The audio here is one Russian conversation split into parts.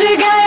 music.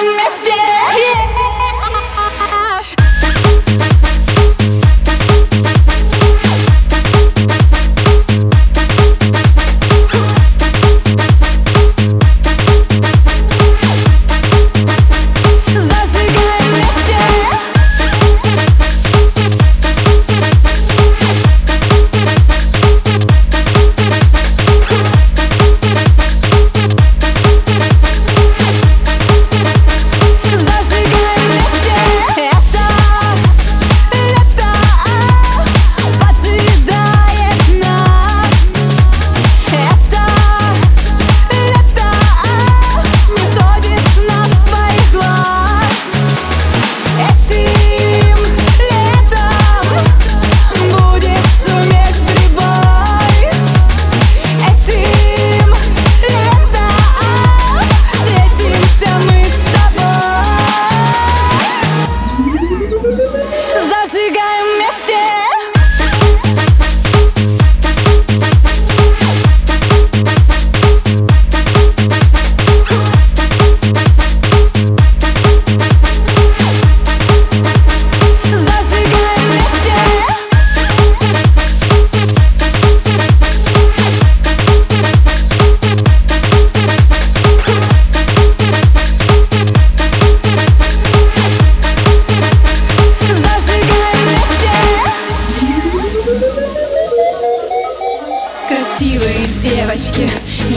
Красивые девочки,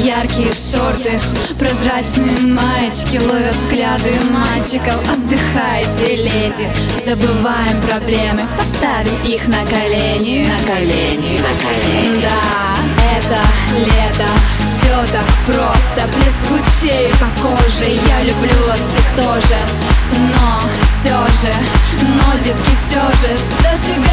яркие шорты, прозрачные маечки Ловят взгляды мальчиков, отдыхайте, леди Забываем проблемы, поставим их на колени. На колени, на колени. Да, это лето, все так просто Блеск лучей по коже, я люблю вас всех тоже Но все же, но, детки, все же Зажигайте